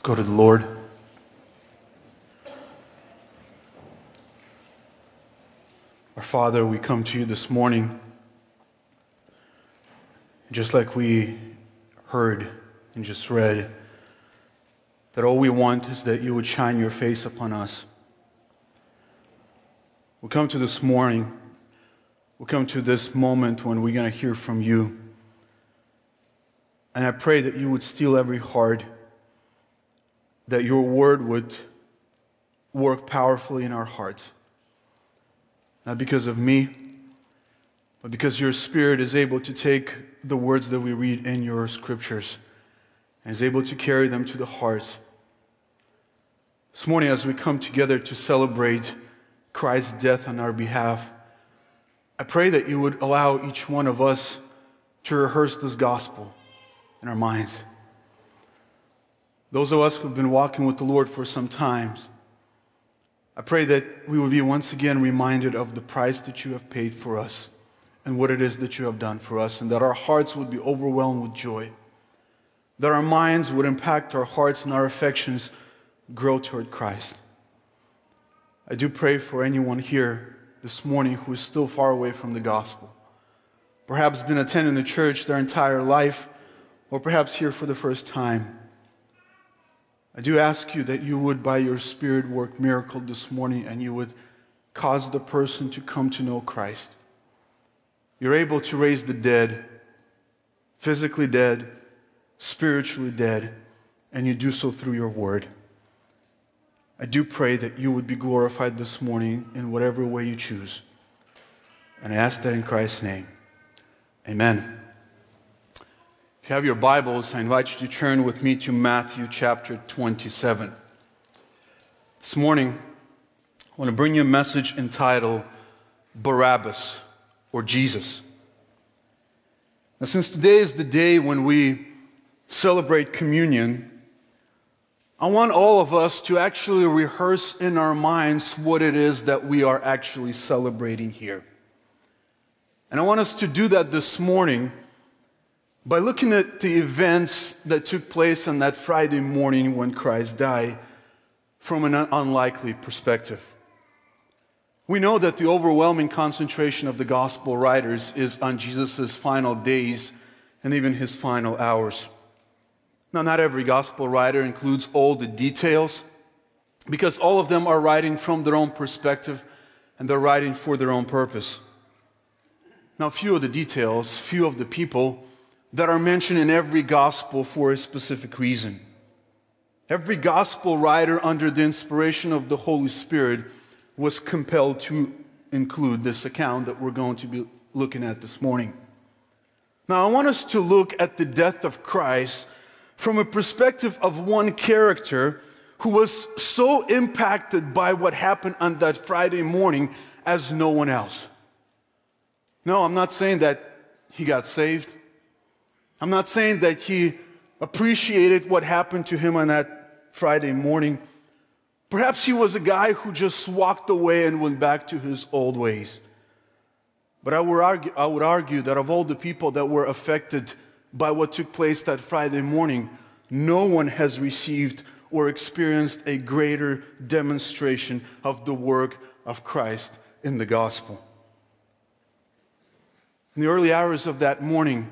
Let's go to the Lord. Our Father, we come to you this morning, just like we heard and just read, that all we want is that you would shine your face upon us. We come to this morning, we come to this moment when we're going to hear from you. And I pray that you would steal every heart, that your word would work powerfully in our hearts. Not because of me, but because your spirit is able to take the words that we read in your scriptures and is able to carry them to the heart. This morning, as we come together to celebrate Christ's death on our behalf, I pray that you would allow each one of us to rehearse this gospel in our minds. Those of us who've been walking with the Lord for some times, I pray that we would be once again reminded of the price that you have paid for us and what it is that you have done for us, and that our hearts would be overwhelmed with joy, that our minds would impact our hearts and our affections grow toward Christ. I do pray for anyone here this morning who is still far away from the gospel, perhaps been attending the church their entire life, or perhaps here for the first time. I do ask you that you would, by your Spirit, work miracle this morning and you would cause the person to come to know Christ. You're able to raise the dead, physically dead, spiritually dead, and you do so through your word. I do pray that you would be glorified this morning in whatever way you choose. And I ask that in Christ's name. Amen. You have your Bibles, I invite you to turn with me to Matthew chapter 27. This morning, I want to bring you a message entitled Barabbas or Jesus. Now, since today is the day when we celebrate communion, I want all of us to actually rehearse in our minds what it is that we are actually celebrating here. And I want us to do that this morning by looking at the events that took place on that Friday morning when Christ died from an unlikely perspective. We know that the overwhelming concentration of the gospel writers is on Jesus' final days and even his final hours. Now, not every gospel writer includes all the details because all of them are writing from their own perspective and they're writing for their own purpose. Now, few of the details, few of the people, that are mentioned in every gospel for a specific reason. Every gospel writer, under the inspiration of the Holy Spirit, was compelled to include this account that we're going to be looking at this morning. Now, I want us to look at the death of Christ from a perspective of one character who was so impacted by what happened on that Friday morning as no one else. No, I'm not saying that he got saved. I'm not saying that he appreciated what happened to him on that Friday morning. Perhaps he was a guy who just walked away and went back to his old ways. But I would argue, I would argue that of all the people that were affected by what took place that Friday morning, no one has received or experienced a greater demonstration of the work of Christ in the gospel. In the early hours of that morning,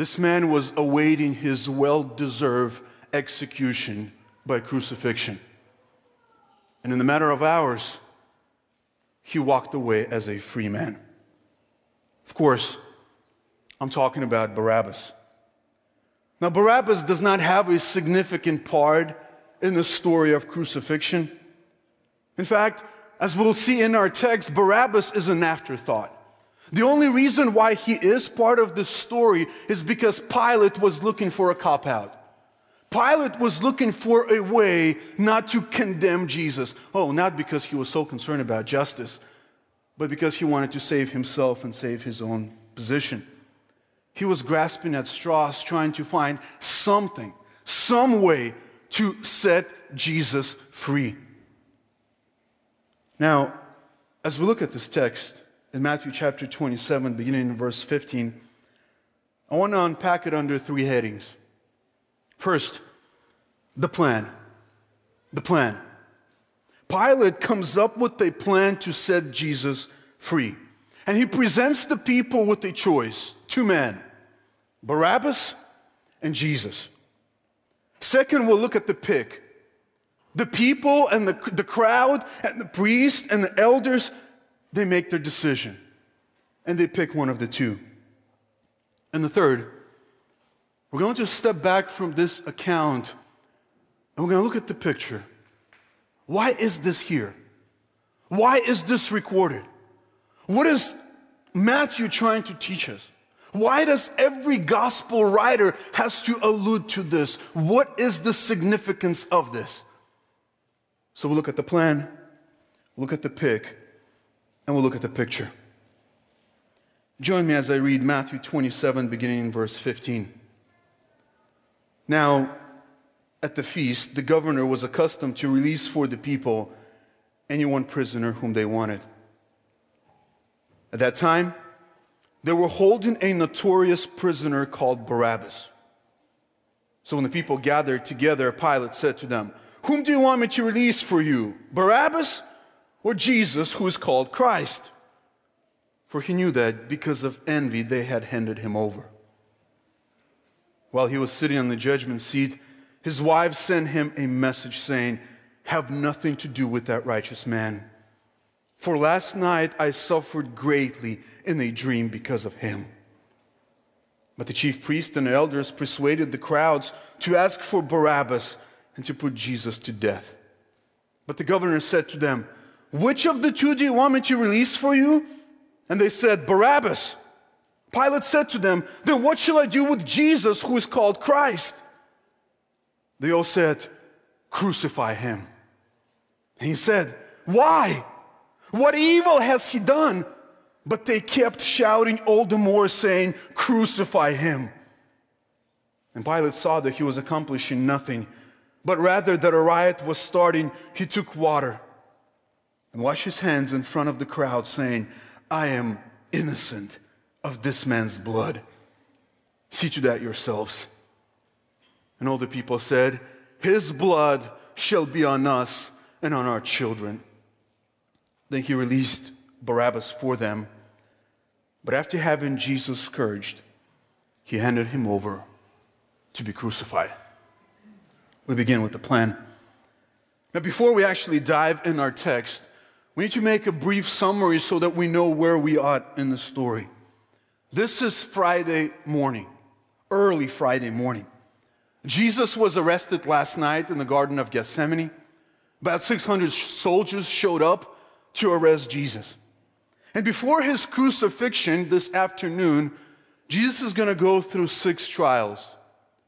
this man was awaiting his well deserved execution by crucifixion. And in the matter of hours, he walked away as a free man. Of course, I'm talking about Barabbas. Now, Barabbas does not have a significant part in the story of crucifixion. In fact, as we'll see in our text, Barabbas is an afterthought. The only reason why he is part of the story is because Pilate was looking for a cop out. Pilate was looking for a way not to condemn Jesus. Oh, not because he was so concerned about justice, but because he wanted to save himself and save his own position. He was grasping at straws, trying to find something, some way to set Jesus free. Now, as we look at this text, in Matthew chapter 27, beginning in verse 15, I want to unpack it under three headings. First, the plan. The plan. Pilate comes up with a plan to set Jesus free. And he presents the people with a choice two men, Barabbas and Jesus. Second, we'll look at the pick. The people and the, the crowd and the priests and the elders, they make their decision and they pick one of the two. And the third, we're going to step back from this account and we're going to look at the picture. Why is this here? Why is this recorded? What is Matthew trying to teach us? Why does every gospel writer has to allude to this? What is the significance of this? So we'll look at the plan, look at the pick, and we'll look at the picture. Join me as I read Matthew 27, beginning in verse 15. Now, at the feast, the governor was accustomed to release for the people any one prisoner whom they wanted. At that time, they were holding a notorious prisoner called Barabbas. So when the people gathered together, Pilate said to them, Whom do you want me to release for you, Barabbas or Jesus, who is called Christ? For he knew that because of envy they had handed him over. While he was sitting on the judgment seat, his wife sent him a message saying, Have nothing to do with that righteous man. For last night I suffered greatly in a dream because of him. But the chief priests and elders persuaded the crowds to ask for Barabbas and to put Jesus to death. But the governor said to them, Which of the two do you want me to release for you? And they said, Barabbas. Pilate said to them, Then what shall I do with Jesus who is called Christ? They all said, Crucify him. And he said, Why? What evil has he done? But they kept shouting all the more, saying, Crucify him. And Pilate saw that he was accomplishing nothing, but rather that a riot was starting. He took water and washed his hands in front of the crowd, saying, I am innocent of this man's blood. See to that yourselves. And all the people said, His blood shall be on us and on our children. Then he released Barabbas for them. But after having Jesus scourged, he handed him over to be crucified. We begin with the plan. Now, before we actually dive in our text, we need to make a brief summary so that we know where we are in the story. This is Friday morning, early Friday morning. Jesus was arrested last night in the Garden of Gethsemane. About 600 soldiers showed up to arrest Jesus. And before his crucifixion this afternoon, Jesus is going to go through six trials.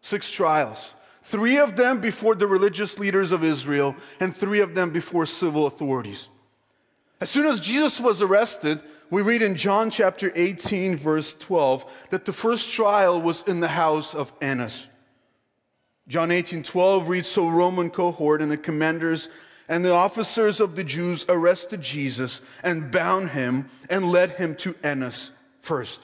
Six trials. Three of them before the religious leaders of Israel, and three of them before civil authorities. As soon as Jesus was arrested, we read in John chapter 18, verse 12, that the first trial was in the house of Annas. John 18, 12 reads So Roman cohort and the commanders and the officers of the Jews arrested Jesus and bound him and led him to Annas first.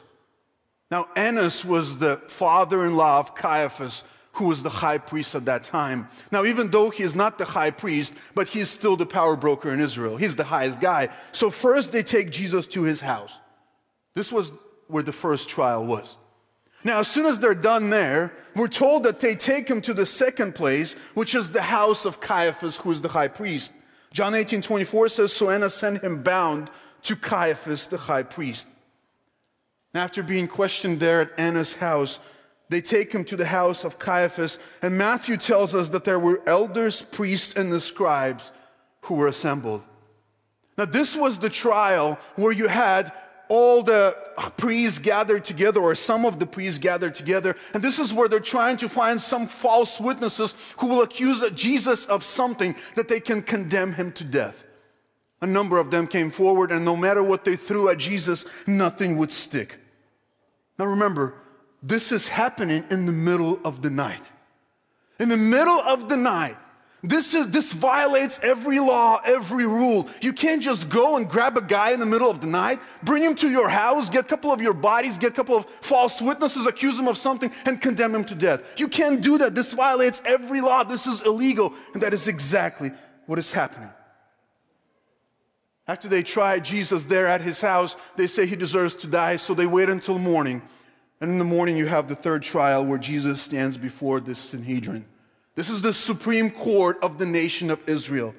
Now, Annas was the father in law of Caiaphas, who was the high priest at that time. Now, even though he is not the high priest, but he's still the power broker in Israel. He's the highest guy. So, first they take Jesus to his house. This was where the first trial was. Now, as soon as they're done there, we're told that they take him to the second place, which is the house of Caiaphas, who is the high priest. John 18 24 says, So Annas sent him bound to Caiaphas, the high priest. And After being questioned there at Annas' house, they take him to the house of Caiaphas, and Matthew tells us that there were elders, priests, and the scribes who were assembled. Now, this was the trial where you had all the priests gathered together, or some of the priests gathered together, and this is where they're trying to find some false witnesses who will accuse Jesus of something that they can condemn him to death. A number of them came forward, and no matter what they threw at Jesus, nothing would stick. Now remember, this is happening in the middle of the night. In the middle of the night, This, is, this violates every law, every rule. You can't just go and grab a guy in the middle of the night, bring him to your house, get a couple of your bodies, get a couple of false witnesses, accuse him of something, and condemn him to death. You can't do that. This violates every law. This is illegal. And that is exactly what is happening. After they try Jesus there at his house, they say he deserves to die, so they wait until morning. And in the morning, you have the third trial where Jesus stands before this Sanhedrin. This is the supreme court of the nation of Israel.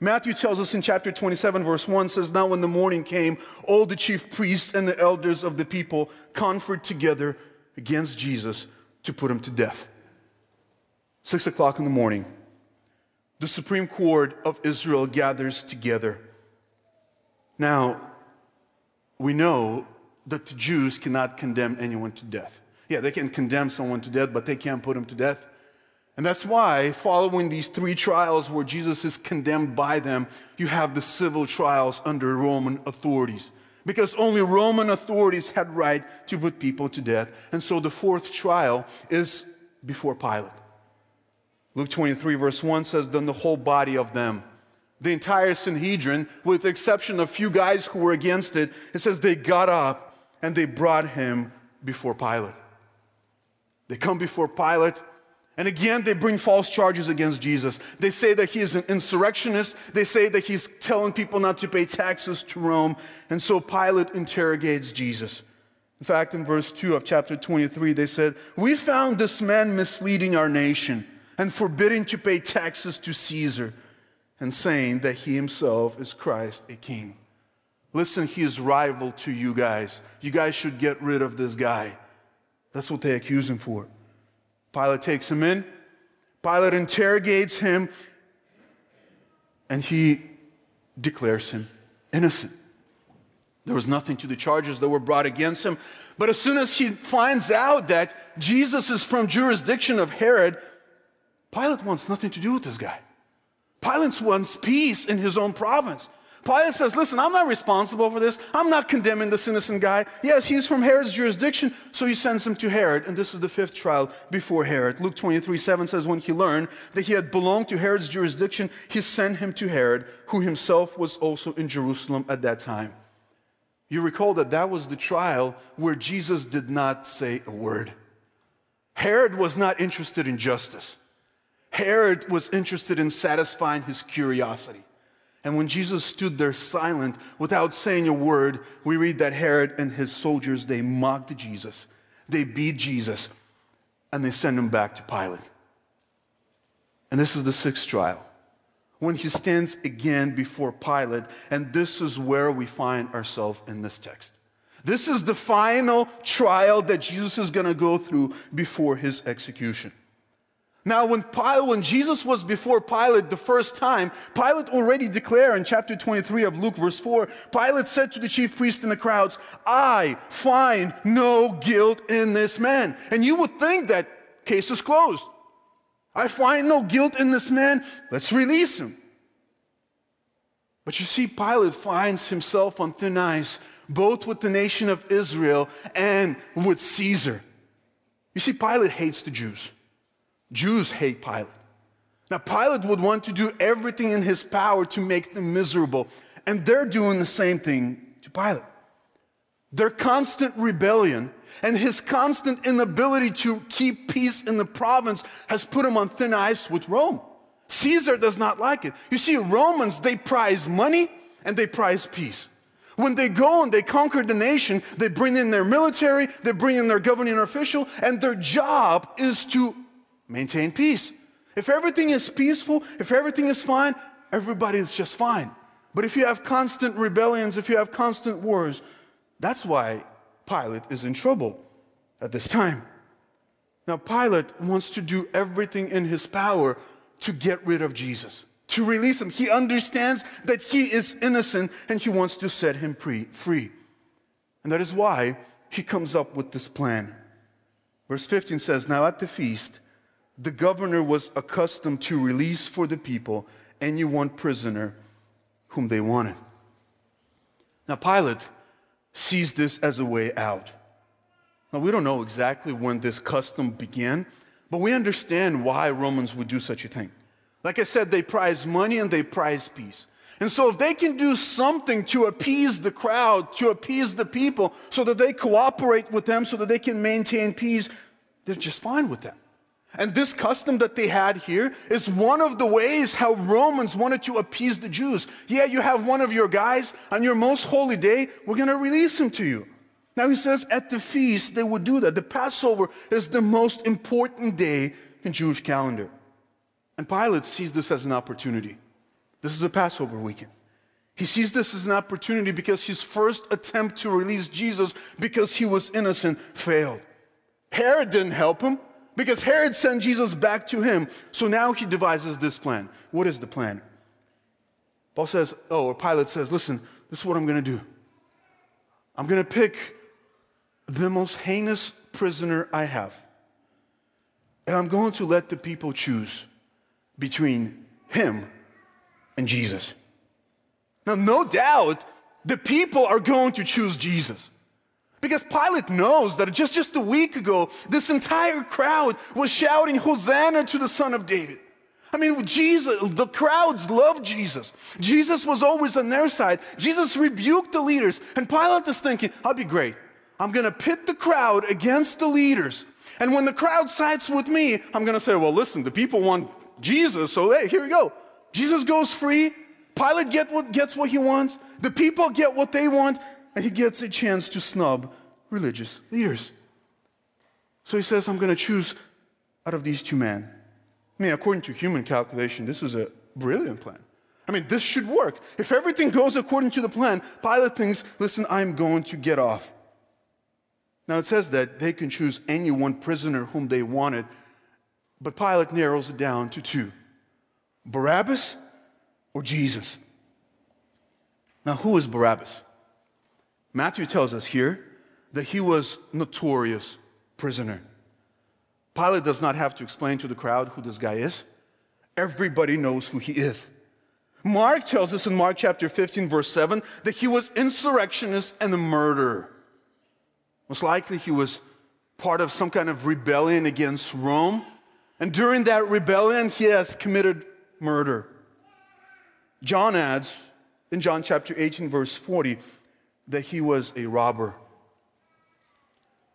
Matthew tells us in chapter 27, verse 1 says, Now when the morning came, all the chief priests and the elders of the people conferred together against Jesus to put him to death. Six o'clock in the morning, the supreme court of Israel gathers together. Now, we know that the Jews cannot condemn anyone to death. Yeah, they can condemn someone to death, but they can't put him to death. And that's why, following these three trials where Jesus is condemned by them, you have the civil trials under Roman authorities. Because only Roman authorities had right to put people to death. And so the fourth trial is before Pilate. Luke 23, verse 1 says, Then the whole body of them, the entire Sanhedrin, with the exception of a few guys who were against it, it says they got up and they brought him before Pilate. They come before Pilate and again, they bring false charges against Jesus. They say that he is an insurrectionist. They say that he's telling people not to pay taxes to Rome. And so Pilate interrogates Jesus. In fact, in verse 2 of chapter 23, they said, We found this man misleading our nation and forbidding to pay taxes to Caesar and saying that he himself is Christ, a king. Listen, he is rival to you guys. You guys should get rid of this guy. That's what they accuse him for. Pilate takes him in. Pilate interrogates him, and he declares him innocent. There was nothing to the charges that were brought against him. But as soon as he finds out that Jesus is from jurisdiction of Herod, Pilate wants nothing to do with this guy. Pilate wants peace in his own province. Pilate says, Listen, I'm not responsible for this. I'm not condemning this innocent guy. Yes, he's from Herod's jurisdiction, so he sends him to Herod. And this is the fifth trial before Herod. Luke 23 7 says, When he learned that he had belonged to Herod's jurisdiction, he sent him to Herod, who himself was also in Jerusalem at that time. You recall that that was the trial where Jesus did not say a word. Herod was not interested in justice. Herod was interested in satisfying his curiosity. And when Jesus stood there silent without saying a word, we read that Herod and his soldiers, they mocked Jesus. They beat Jesus and they sent him back to Pilate. And this is the sixth trial. When he stands again before Pilate, and this is where we find ourselves in this text. This is the final trial that Jesus is going to go through before his execution. Now, when, Pilate, when Jesus was before Pilate the first time, Pilate already declared in chapter 23 of Luke, verse 4, Pilate said to the chief priests and the crowds, I find no guilt in this man. And you would think that case is closed. I find no guilt in this man. Let's release him. But you see, Pilate finds himself on thin ice, both with the nation of Israel and with Caesar. You see, Pilate hates the Jews. Jews hate Pilate. Now, Pilate would want to do everything in his power to make them miserable, and they're doing the same thing to Pilate. Their constant rebellion and his constant inability to keep peace in the province has put him on thin ice with Rome. Caesar does not like it. You see, Romans, they prize money and they prize peace. When they go and they conquer the nation, they bring in their military, they bring in their governing official, and their job is to maintain peace. If everything is peaceful, if everything is fine, everybody is just fine. But if you have constant rebellions, if you have constant wars, that's why Pilate is in trouble at this time. Now, Pilate wants to do everything in his power to get rid of Jesus, to release him. He understands that he is innocent and he wants to set him free. And that is why he comes up with this plan. Verse 15 says, Now at the feast, the governor was accustomed to release for the people any one prisoner whom they wanted. Now, Pilate sees this as a way out. Now, we don't know exactly when this custom began, but we understand why Romans would do such a thing. Like I said, they prize money and they prize peace. And so, if they can do something to appease the crowd, to appease the people, so that they cooperate with them, so that they can maintain peace, they're just fine with that. And this custom that they had here is one of the ways how Romans wanted to appease the Jews. Yeah, you have one of your guys on your most holy day, we're going to release him to you. Now he says at the feast they would do that. The Passover is the most important day in Jewish calendar. And Pilate sees this as an opportunity. This is a Passover weekend. He sees this as an opportunity because his first attempt to release Jesus because he was innocent failed. Herod didn't help him because Herod sent Jesus back to him. So now he devises this plan. What is the plan? Paul says, oh, or Pilate says, listen, this is what I'm going to do. I'm going to pick the most heinous prisoner I have. And I'm going to let the people choose between him and Jesus. Now, no doubt, the people are going to choose Jesus. Because Pilate knows that just, just a week ago, this entire crowd was shouting, Hosanna to the Son of David. I mean, Jesus, the crowds loved Jesus. Jesus was always on their side. Jesus rebuked the leaders. And Pilate is thinking, I'll be great. I'm going to pit the crowd against the leaders. And when the crowd sides with me, I'm going to say, well, listen, the people want Jesus, so hey, here we go. Jesus goes free. Pilate get what, gets what he wants. The people get what they want and he gets a chance to snub religious leaders. So he says, I'm going to choose out of these two men. I mean, according to human calculation, this is a brilliant plan. I mean, this should work. If everything goes according to the plan, Pilate thinks, listen, I'm going to get off. Now it says that they can choose any one prisoner whom they wanted, but Pilate narrows it down to two Barabbas or Jesus. Now, who is Barabbas? Matthew tells us here that he was notorious prisoner. Pilate does not have to explain to the crowd who this guy is. Everybody knows who he is. Mark tells us in Mark chapter 15, verse 7, that he was insurrectionist and a murderer. Most likely he was part of some kind of rebellion against Rome. And during that rebellion, he has committed murder. John adds in John chapter 18, verse 40, that he was a robber.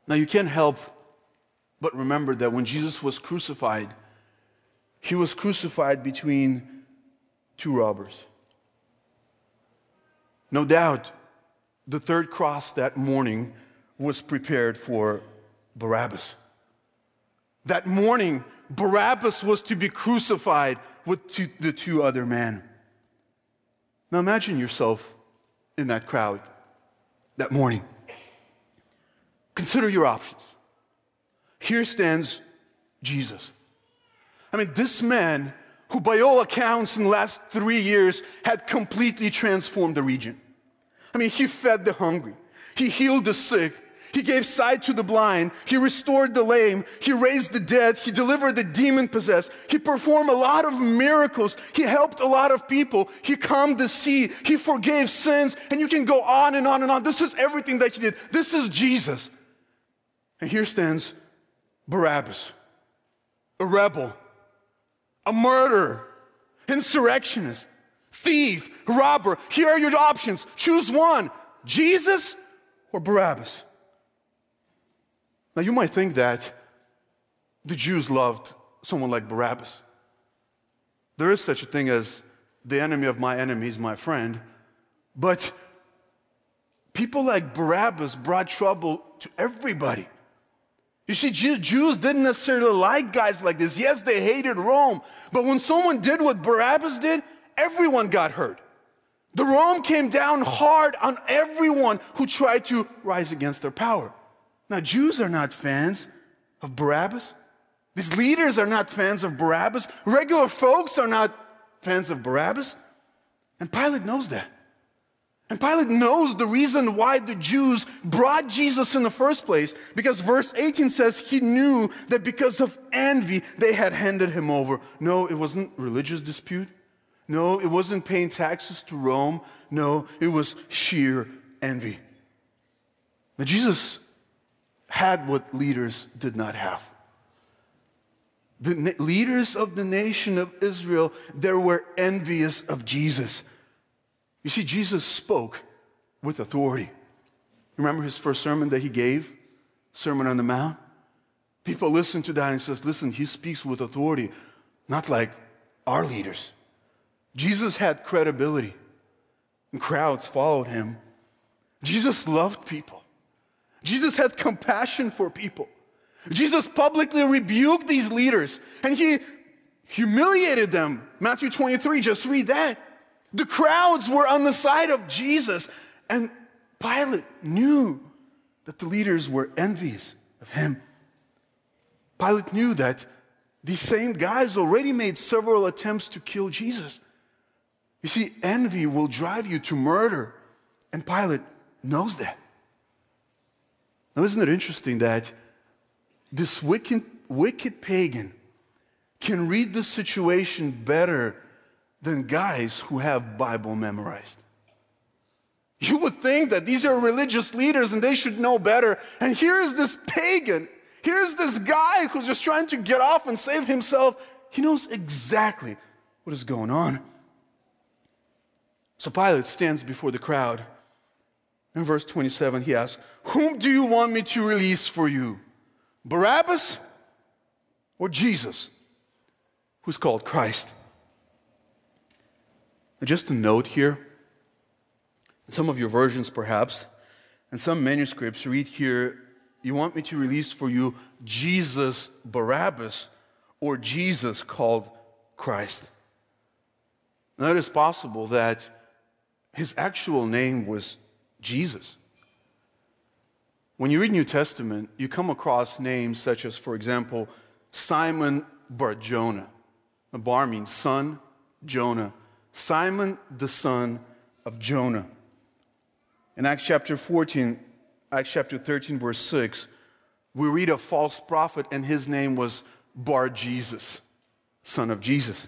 Now, you can't help but remember that when Jesus was crucified, he was crucified between two robbers. No doubt, the third cross that morning was prepared for Barabbas. That morning, Barabbas was to be crucified with two, the two other men. Now imagine yourself in that crowd that morning. Consider your options. Here stands Jesus. I mean, this man, who by all accounts in the last three years had completely transformed the region. I mean, he fed the hungry, he healed the sick, he gave sight to the blind. He restored the lame. He raised the dead. He delivered the demon possessed. He performed a lot of miracles. He helped a lot of people. He calmed the sea. He forgave sins. And you can go on and on and on. This is everything that he did. This is Jesus. And here stands Barabbas, a rebel, a murderer, insurrectionist, thief, robber. Here are your options. Choose one Jesus or Barabbas. Now, you might think that the Jews loved someone like Barabbas. There is such a thing as the enemy of my enemy is my friend, but people like Barabbas brought trouble to everybody. You see, Jews didn't necessarily like guys like this. Yes, they hated Rome, but when someone did what Barabbas did, everyone got hurt. The Rome came down hard on everyone who tried to rise against their power. Now, Jews are not fans of Barabbas. These leaders are not fans of Barabbas. Regular folks are not fans of Barabbas. And Pilate knows that. And Pilate knows the reason why the Jews brought Jesus in the first place, because verse 18 says he knew that because of envy they had handed him over. No, it wasn't religious dispute. No, it wasn't paying taxes to Rome. No, it was sheer envy. Now, Jesus had what leaders did not have. the leaders of the nation of Israel, they were envious of Jesus. You see, Jesus spoke with authority. Remember his first sermon that he gave? Sermon on the Mount? People listen to that and says, listen, he speaks with authority, not like our leaders. Jesus had credibility, and crowds followed him. Jesus loved people. Jesus had compassion for people. Jesus publicly rebuked these leaders and he humiliated them. Matthew 23, just read that. The crowds were on the side of Jesus, and Pilate knew that the leaders were envious of him. Pilate knew that these same guys already made several attempts to kill Jesus. You see, envy will drive you to murder, and Pilate knows that. Now, isn't it interesting that this wicked, wicked pagan can read the situation better than guys who have Bible memorized? You would think that these are religious leaders and they should know better. And here is this pagan, here's this guy who's just trying to get off and save himself. He knows exactly what is going on. So Pilate stands before the crowd. In verse 27, he asks, Whom do you want me to release for you? Barabbas or Jesus, who's called Christ? just a note here in some of your versions, perhaps, and some manuscripts read here, you want me to release for you Jesus Barabbas or Jesus called Christ. Now, it is possible that his actual name was Jesus. When you read New Testament, you come across names such as, for example, Simon Bar Jonah. Bar means son, Jonah. Simon, the son of Jonah. In Acts chapter 14, Acts chapter 13, verse 6, we read a false prophet, and his name was Bar Jesus, son of Jesus.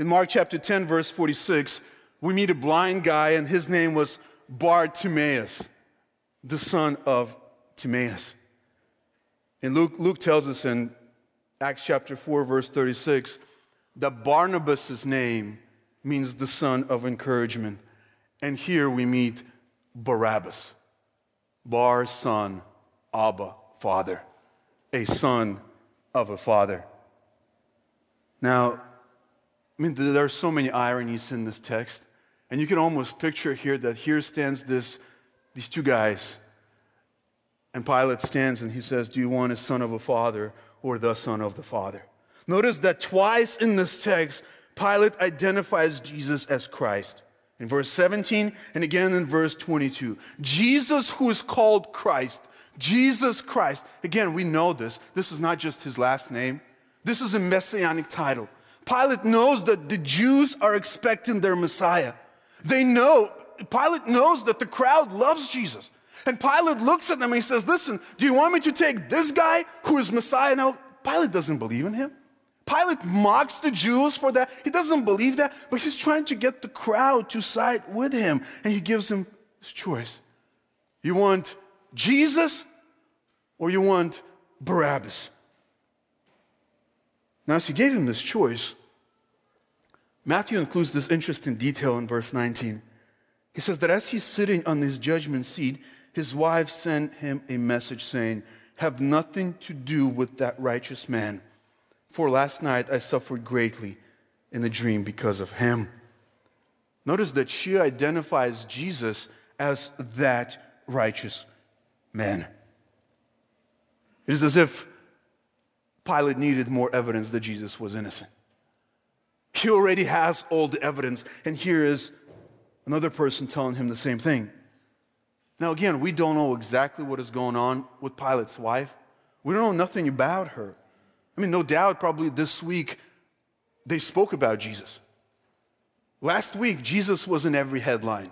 In Mark chapter 10, verse 46, we meet a blind guy, and his name was Bartimaeus, the son of Timaeus. And Luke, Luke tells us in Acts chapter 4, verse 36, that Barnabas' name means the son of encouragement. And here we meet Barabbas. Bar, son, Abba, father. A son of a father. Now, I mean, there are so many ironies in this text. And you can almost picture here that here stands this, these two guys. And Pilate stands and he says, Do you want a son of a father or the son of the father? Notice that twice in this text, Pilate identifies Jesus as Christ in verse 17 and again in verse 22. Jesus, who is called Christ, Jesus Christ. Again, we know this. This is not just his last name, this is a messianic title. Pilate knows that the Jews are expecting their Messiah. They know, Pilate knows that the crowd loves Jesus. And Pilate looks at them and he says, Listen, do you want me to take this guy who is Messiah? Now, Pilate doesn't believe in him. Pilate mocks the Jews for that. He doesn't believe that, but he's trying to get the crowd to side with him. And he gives him this choice You want Jesus or you want Barabbas? Now, as he gave him this choice, Matthew includes this interesting detail in verse 19. He says that as he's sitting on his judgment seat, his wife sent him a message saying, Have nothing to do with that righteous man for last night I suffered greatly in a dream because of him. Notice that she identifies Jesus as that righteous man. It is as if Pilate needed more evidence that Jesus was innocent. He already has all the evidence, and here is another person telling him the same thing. Now, again, we don't know exactly what is going on with Pilate's wife. We don't know nothing about her. I mean, no doubt, probably this week they spoke about Jesus. Last week, Jesus was in every headline.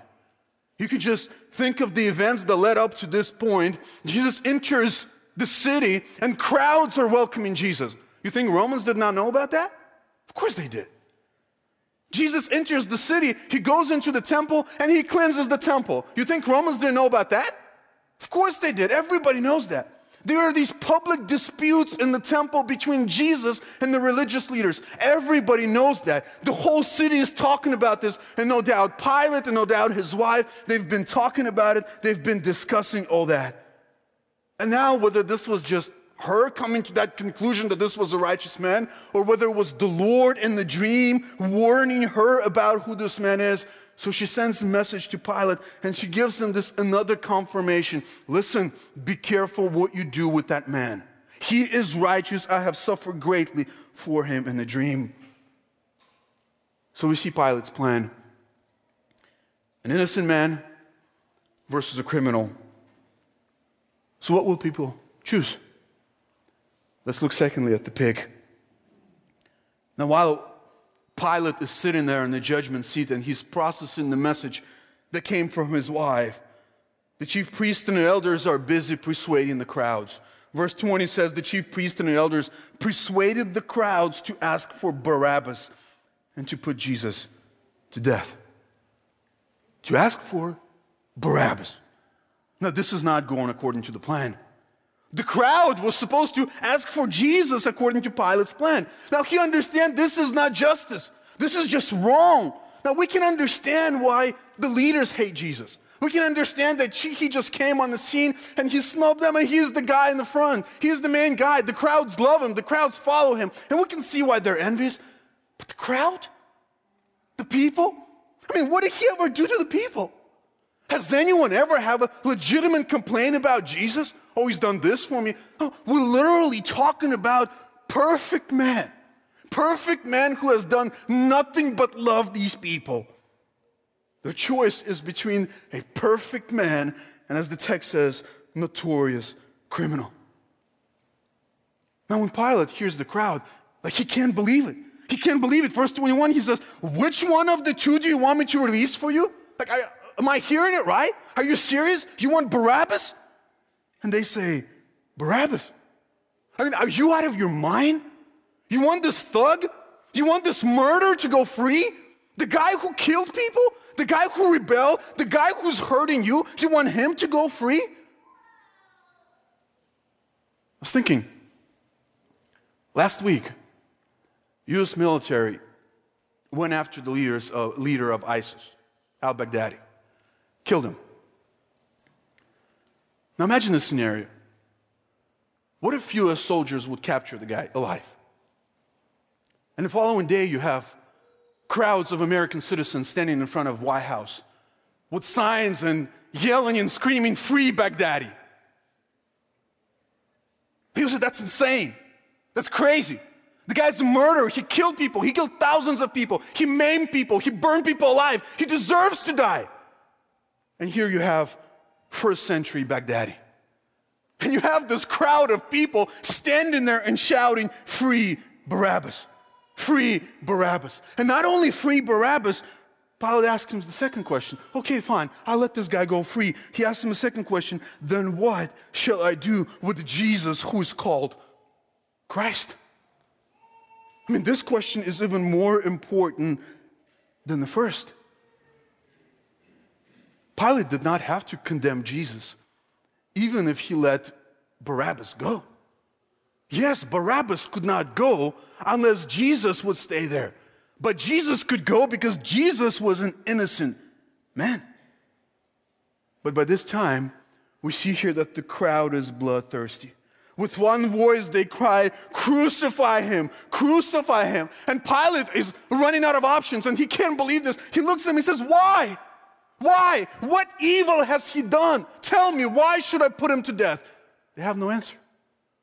You could just think of the events that led up to this point. Jesus enters the city, and crowds are welcoming Jesus. You think Romans did not know about that? Of course they did. Jesus enters the city, he goes into the temple, and he cleanses the temple. You think Romans didn't know about that? Of course they did. Everybody knows that. There are these public disputes in the temple between Jesus and the religious leaders. Everybody knows that. The whole city is talking about this, and no doubt Pilate and no doubt his wife, they've been talking about it, they've been discussing all that. And now, whether this was just her coming to that conclusion that this was a righteous man, or whether it was the Lord in the dream warning her about who this man is. So she sends a message to Pilate and she gives him this another confirmation. Listen, be careful what you do with that man. He is righteous. I have suffered greatly for him in the dream. So we see Pilate's plan an innocent man versus a criminal. So, what will people choose? Let's look secondly at the pig. Now, while Pilate is sitting there in the judgment seat and he's processing the message that came from his wife, the chief priests and the elders are busy persuading the crowds. Verse 20 says the chief priests and the elders persuaded the crowds to ask for Barabbas and to put Jesus to death. To ask for Barabbas. Now, this is not going according to the plan. The crowd was supposed to ask for Jesus according to Pilate's plan. Now he understands this is not justice. This is just wrong. Now we can understand why the leaders hate Jesus. We can understand that he just came on the scene and he snubbed them and he's the guy in the front. He's the main guy. The crowds love him. The crowds follow him. And we can see why they're envious. But the crowd? The people? I mean, what did he ever do to the people? Has anyone ever have a legitimate complaint about Jesus? Oh, he's done this for me. Oh, we're literally talking about perfect man. Perfect man who has done nothing but love these people. The choice is between a perfect man and, as the text says, notorious criminal. Now, when Pilate hears the crowd, like he can't believe it. He can't believe it. Verse 21, he says, Which one of the two do you want me to release for you? Like, I, am I hearing it right? Are you serious? You want Barabbas? And they say, Barabbas. I mean, are you out of your mind? You want this thug? You want this murderer to go free? The guy who killed people? The guy who rebelled? The guy who's hurting you? You want him to go free? I was thinking, last week, U.S. military went after the leaders, uh, leader of ISIS, al Baghdadi, killed him. Now imagine this scenario. What if US soldiers would capture the guy alive? And the following day, you have crowds of American citizens standing in front of White House with signs and yelling and screaming, Free Baghdadi. People said, That's insane. That's crazy. The guy's a murderer. He killed people. He killed thousands of people. He maimed people. He burned people alive. He deserves to die. And here you have first century Baghdadi. And you have this crowd of people standing there and shouting, Free Barabbas! Free Barabbas! And not only free Barabbas, Pilate asks him the second question. Okay, fine, I'll let this guy go free. He asks him a second question Then what shall I do with Jesus who is called Christ? I mean, this question is even more important than the first. Pilate did not have to condemn Jesus, even if he let Barabbas go. Yes, Barabbas could not go unless Jesus would stay there. But Jesus could go because Jesus was an innocent man. But by this time, we see here that the crowd is bloodthirsty. With one voice, they cry, Crucify him, crucify him. And Pilate is running out of options and he can't believe this. He looks at him and says, Why? Why? What evil has he done? Tell me, why should I put him to death? They have no answer.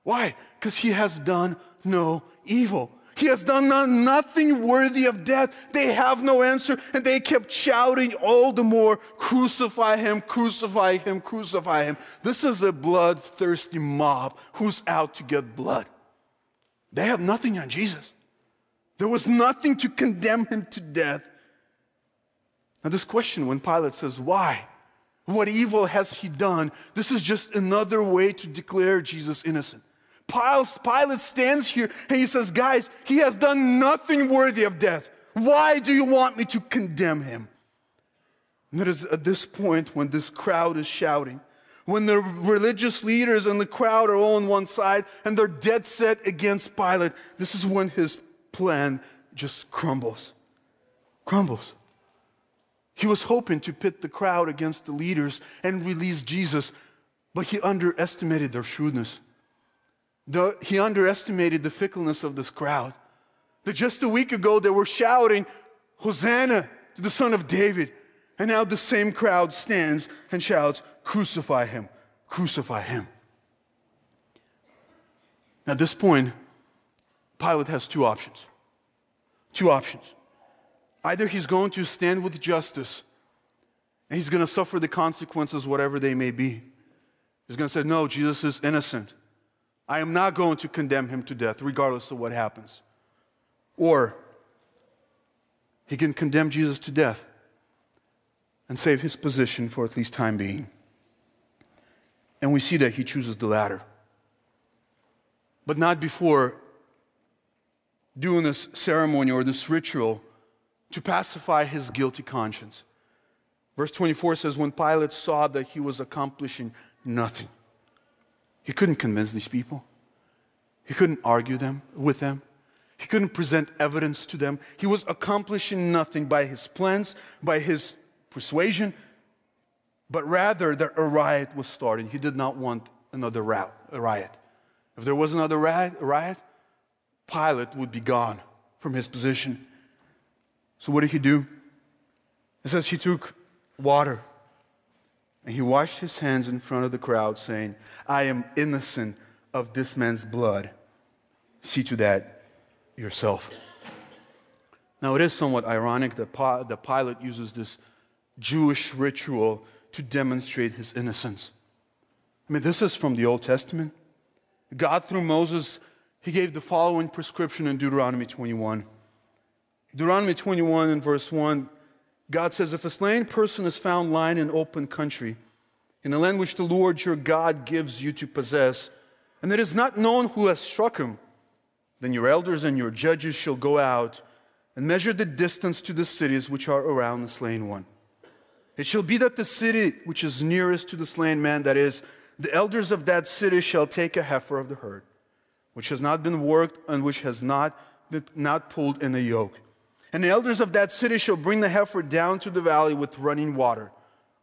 Why? Because he has done no evil. He has done nothing worthy of death. They have no answer, and they kept shouting all the more, Crucify him, crucify him, crucify him. This is a bloodthirsty mob who's out to get blood. They have nothing on Jesus. There was nothing to condemn him to death. Now, this question, when Pilate says, Why? What evil has he done? This is just another way to declare Jesus innocent. Pilate stands here and he says, Guys, he has done nothing worthy of death. Why do you want me to condemn him? And it is at this point when this crowd is shouting, when the religious leaders and the crowd are all on one side and they're dead set against Pilate, this is when his plan just crumbles. Crumbles. He was hoping to pit the crowd against the leaders and release Jesus, but he underestimated their shrewdness. The, he underestimated the fickleness of this crowd. That just a week ago they were shouting, Hosanna to the Son of David. And now the same crowd stands and shouts, Crucify him, crucify him. At this point, Pilate has two options. Two options. Either he's going to stand with justice and he's going to suffer the consequences, whatever they may be. He's going to say, No, Jesus is innocent. I am not going to condemn him to death, regardless of what happens. Or he can condemn Jesus to death and save his position for at least time being. And we see that he chooses the latter. But not before doing this ceremony or this ritual to pacify his guilty conscience. Verse 24 says, When Pilate saw that he was accomplishing nothing, he couldn't convince these people. He couldn't argue them with them. He couldn't present evidence to them. He was accomplishing nothing by his plans, by his persuasion, but rather that a riot was starting. He did not want another riot. If there was another riot, Pilate would be gone from his position. So, what did he do? It says he took water and he washed his hands in front of the crowd, saying, I am innocent of this man's blood. See to that yourself. Now, it is somewhat ironic that, Pilate uses this Jewish ritual to demonstrate his innocence. I mean, this is from the Old Testament. God, through Moses, he gave the following prescription in Deuteronomy 21. Deuteronomy 21 and verse 1, God says, If a slain person is found lying in open country, in a land which the Lord your God gives you to possess, and it is not known who has struck him, then your elders and your judges shall go out and measure the distance to the cities which are around the slain one. It shall be that the city which is nearest to the slain man, that is, the elders of that city shall take a heifer of the herd, which has not been worked and which has not been not pulled in a yoke and the elders of that city shall bring the heifer down to the valley with running water,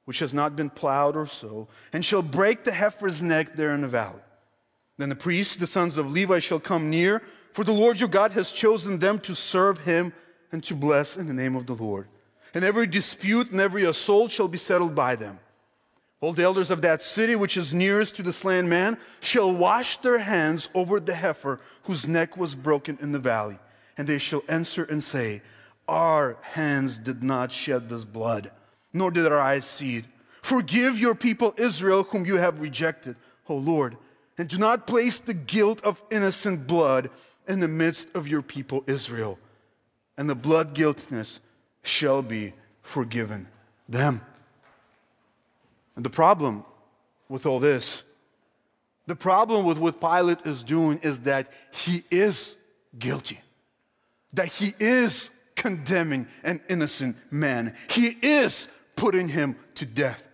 which has not been plowed or sowed, and shall break the heifer's neck there in the valley. Then the priests, the sons of Levi, shall come near, for the Lord your God has chosen them to serve him and to bless in the name of the Lord. And every dispute and every assault shall be settled by them. All the elders of that city which is nearest to the slain man shall wash their hands over the heifer whose neck was broken in the valley. And they shall answer and say, our hands did not shed this blood, nor did our eyes see it. Forgive your people Israel, whom you have rejected, O Lord, and do not place the guilt of innocent blood in the midst of your people Israel. And the blood guiltiness shall be forgiven them. And the problem with all this, the problem with what Pilate is doing is that he is guilty, that he is condemning an innocent man. He is putting him to death.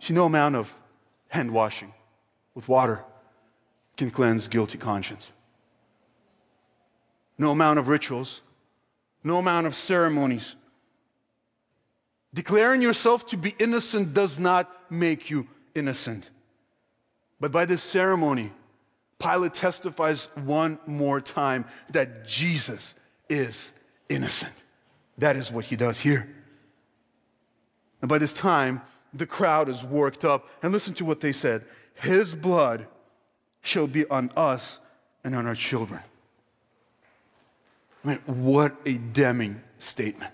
See, no amount of hand washing with water can cleanse guilty conscience. No amount of rituals, no amount of ceremonies. Declaring yourself to be innocent does not make you innocent. But by this ceremony, Pilate testifies one more time that Jesus is innocent. That is what he does here. And by this time, the crowd is worked up. And listen to what they said His blood shall be on us and on our children. I mean, what a damning statement.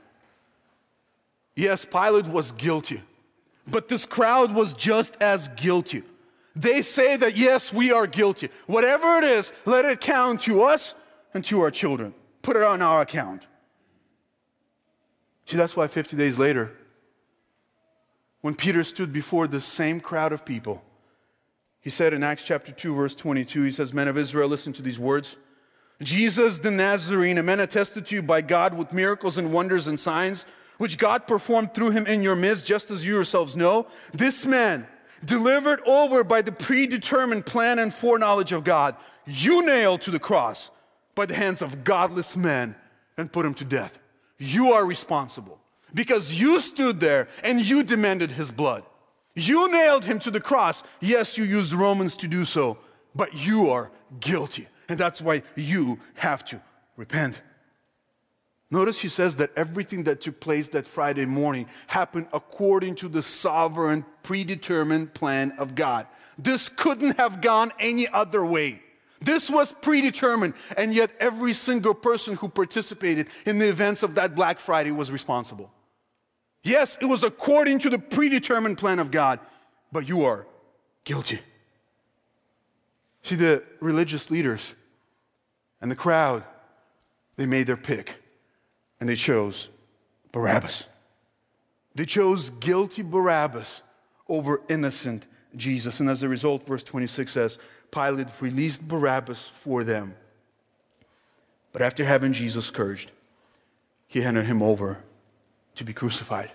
Yes, Pilate was guilty, but this crowd was just as guilty. They say that, yes, we are guilty. Whatever it is, let it count to us and to our children put it on our account. See, that's why 50 days later, when Peter stood before the same crowd of people, he said in Acts chapter 2, verse 22, he says, Men of Israel, listen to these words. Jesus the Nazarene, a man attested to you by God with miracles and wonders and signs, which God performed through him in your midst, just as you yourselves know. This man, delivered over by the predetermined plan and foreknowledge of God, you nailed to the cross by the hands of godless men and put him to death. You are responsible because you stood there and you demanded his blood. You nailed him to the cross. Yes, you used Romans to do so, but you are guilty. And that's why you have to repent. Notice he says that everything that took place that Friday morning happened according to the sovereign, predetermined plan of God. This couldn't have gone any other way. This was predetermined, and yet every single person who participated in the events of that Black Friday was responsible. Yes, it was according to the predetermined plan of God, but you are guilty. See, the religious leaders and the crowd, they made their pick and they chose Barabbas. They chose guilty Barabbas over innocent Jesus. And as a result, verse 26 says, Pilate released Barabbas for them. But after having Jesus scourged, he handed him over to be crucified.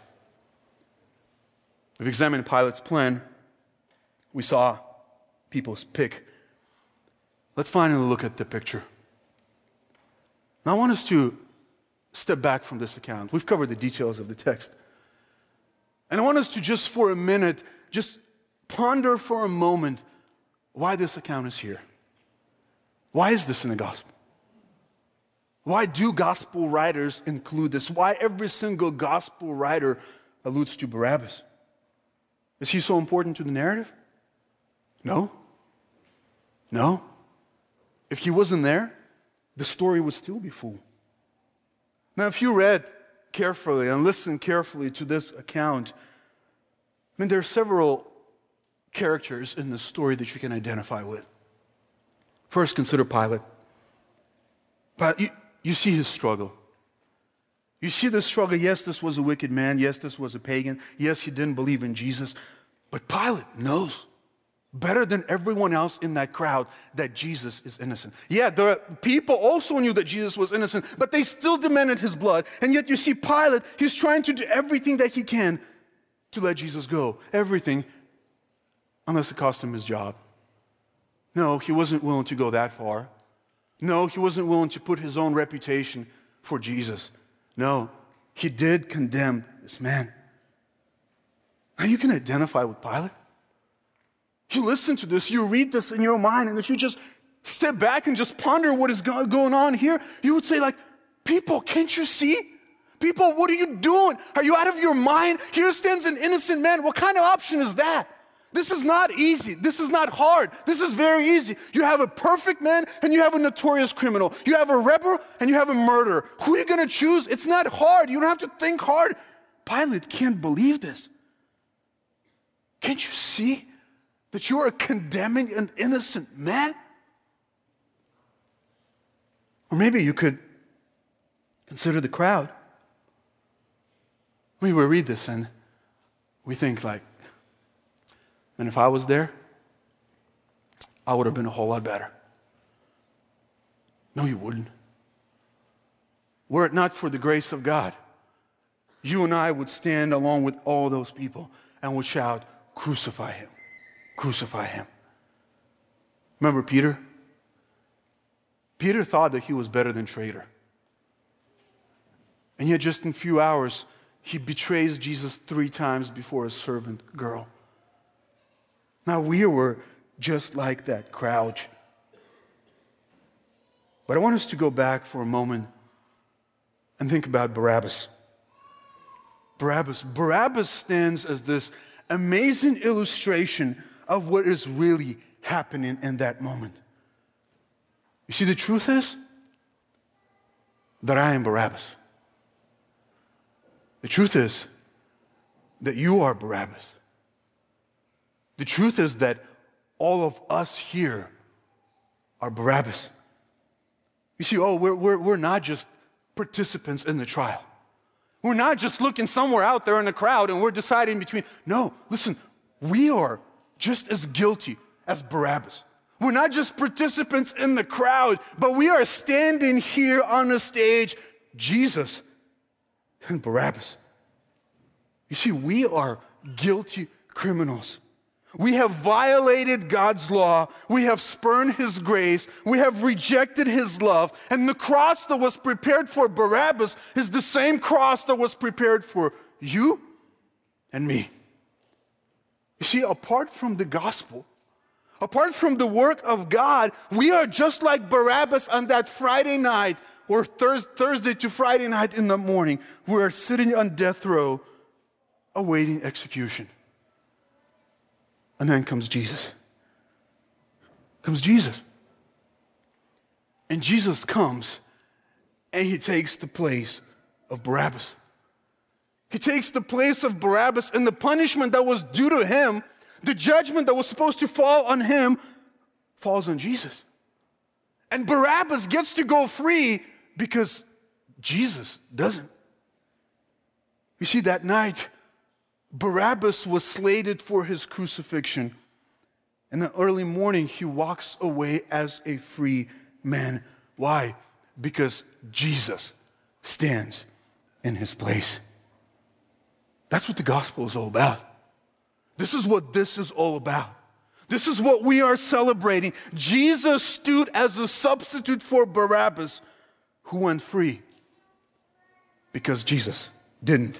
We've examined Pilate's plan. We saw people's pick. Let's finally look at the picture. Now, I want us to step back from this account. We've covered the details of the text. And I want us to just for a minute, just ponder for a moment why this account is here. Why is this in the gospel? Why do gospel writers include this? Why every single gospel writer alludes to Barabbas? Is he so important to the narrative? No. No. If he wasn't there, the story would still be full. Now, if you read carefully and listened carefully to this account, I mean, there are several characters in the story that you can identify with. First, consider Pilate. You, you see his struggle. You see the struggle. Yes, this was a wicked man. Yes, this was a pagan. Yes, he didn't believe in Jesus. But Pilate knows better than everyone else in that crowd that Jesus is innocent. Yeah, the people also knew that Jesus was innocent, but they still demanded his blood. And yet you see Pilate, he's trying to do everything that he can to let Jesus go. Everything, unless it cost him his job. No, he wasn't willing to go that far. No, he wasn't willing to put his own reputation for Jesus. No, he did condemn this man. Now you can identify with Pilate. You listen to this, you read this in your mind, and if you just step back and just ponder what is going on here, you would say, like, people, can't you see? People, what are you doing? Are you out of your mind? Here stands an innocent man. What kind of option is that? This is not easy. This is not hard. This is very easy. You have a perfect man and you have a notorious criminal. You have a rebel and you have a murderer. Who are you going to choose? It's not hard. You don't have to think hard. Pilate can't believe this. Can't you see? that you are condemning an innocent man? Or maybe you could consider the crowd. We will read this and we think like, and if I was there, I would have been a whole lot better. No, you wouldn't. Were it not for the grace of God, you and I would stand along with all those people and would shout, Crucify him. Crucify him. Remember Peter? Peter thought that he was better than traitor. And yet, just in a few hours, he betrays Jesus three times before a servant girl. Now, we were just like that crowd. But I want us to go back for a moment and think about Barabbas. Barabbas. Barabbas stands as this amazing illustration of what is really happening in that moment. You see, the truth is that I am Barabbas. The truth is that you are Barabbas. The truth is that all of us here are Barabbas. You see, oh, we're, we're, we're not just participants in the trial. We're not just looking somewhere out there in the crowd and we're deciding between. No, listen, we are just as guilty as Barabbas. We're not just participants in the crowd, but we are standing here on the stage, Jesus and Barabbas. You see, we are guilty criminals. We have violated God's law. We have spurned His grace. We have rejected His love. And the cross that was prepared for Barabbas is the same cross that was prepared for you and me. You see, apart from the gospel, apart from the work of God, we are just like Barabbas on that Friday night or Thursday to Friday night in the morning. We are sitting on death row awaiting execution. And then comes Jesus. Comes Jesus. And Jesus comes and he takes the place of Barabbas. He takes the place of Barabbas, and the punishment that was due to him, the judgment that was supposed to fall on him, falls on Jesus. And Barabbas gets to go free because Jesus doesn't. You see, that night, Barabbas was slated for his crucifixion. In the early morning, he walks away as a free man. Why? Because Jesus stands in his place. That's what the gospel is all about. This is what this is all about. This is what we are celebrating. Jesus stood as a substitute for Barabbas, who went free because Jesus didn't.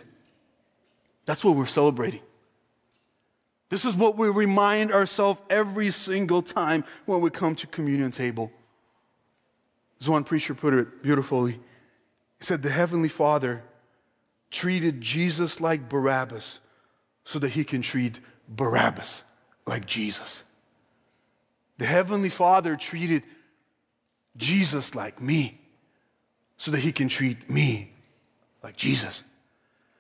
That's what we're celebrating. This is what we remind ourselves every single time when we come to communion table. As one preacher put it beautifully, he said, The Heavenly Father treated Jesus like Barabbas so that he can treat Barabbas like Jesus. The Heavenly Father treated Jesus like me so that he can treat me like Jesus.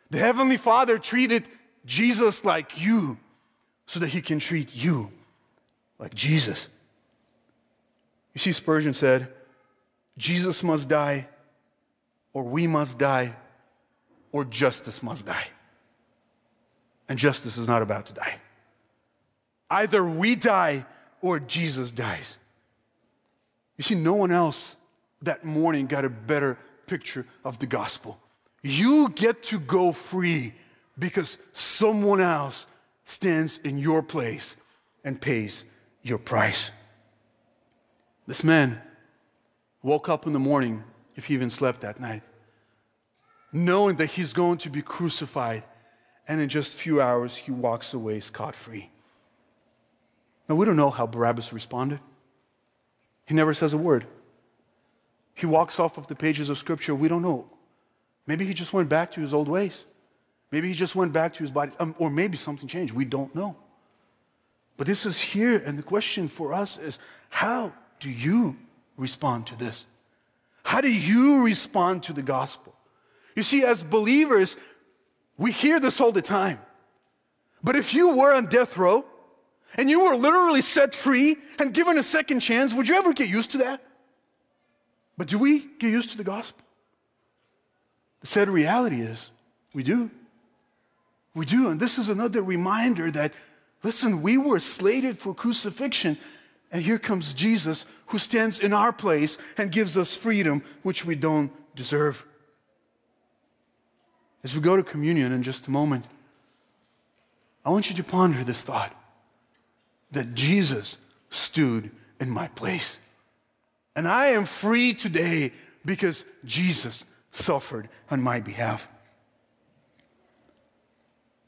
The Heavenly Father treated Jesus like you so that he can treat you like Jesus. You see, Spurgeon said, Jesus must die, or we must die, or justice must die. And justice is not about to die. Either we die or Jesus dies. You see, no one else that morning got a better picture of the gospel. You get to go free because someone else stands in your place and pays your price. This man woke up in the morning, if he even slept that night, knowing that he's going to be crucified, and in just a few hours, he walks away scot free. Now, we don't know how Barabbas responded. He never says a word. He walks off of the pages of Scripture. We don't know Maybe he just went back to his old ways. Maybe he just went back to his body, um, or maybe something changed. We don't know. But this is here, and the question for us is how do you respond to this? How do you respond to the gospel? You see, as believers, we hear this all the time. But if you were on death row and you were literally set free and given a second chance, would you ever get used to that? But do we get used to the gospel? The sad reality is, we do. We do. And this is another reminder that, listen, we were slated for crucifixion, and here comes Jesus who stands in our place and gives us freedom which we don't deserve. As we go to communion in just a moment, I want you to ponder this thought that Jesus stood in my place. And I am free today because Jesus suffered on my behalf.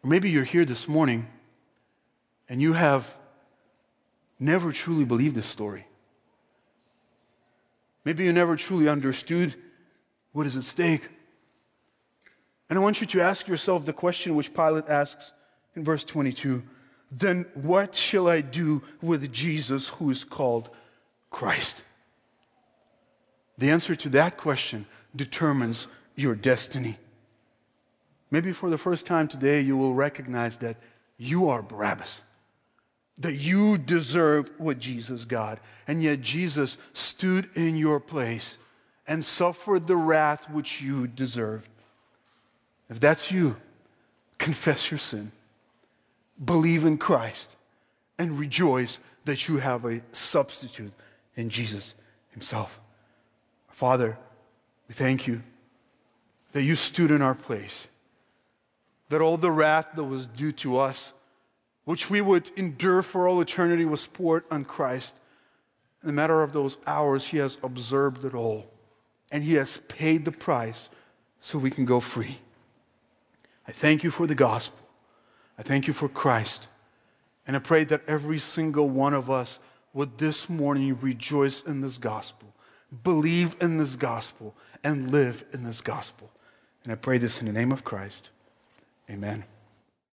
Or maybe you're here this morning and you have never truly believed this story. Maybe you never truly understood what is at stake. And I want you to ask yourself the question which Pilate asks in verse 22 Then what shall I do with Jesus who is called Christ? The answer to that question determines your destiny. Maybe for the first time today, you will recognize that you are Barabbas, that you deserve what Jesus got, and yet Jesus stood in your place and suffered the wrath which you deserved. If that's you, confess your sin, believe in Christ, and rejoice that you have a substitute in Jesus Himself. Father, we thank you that you stood in our place, that all the wrath that was due to us which we would endure for all eternity, was poured on Christ. In the matter of those hours, He has observed it all, and He has paid the price so we can go free. I thank you for the gospel. I thank you for Christ. And I pray that every single one of us would this morning rejoice in this gospel, believe in this gospel, and live in this gospel. And I pray this in the name of Christ. Amen.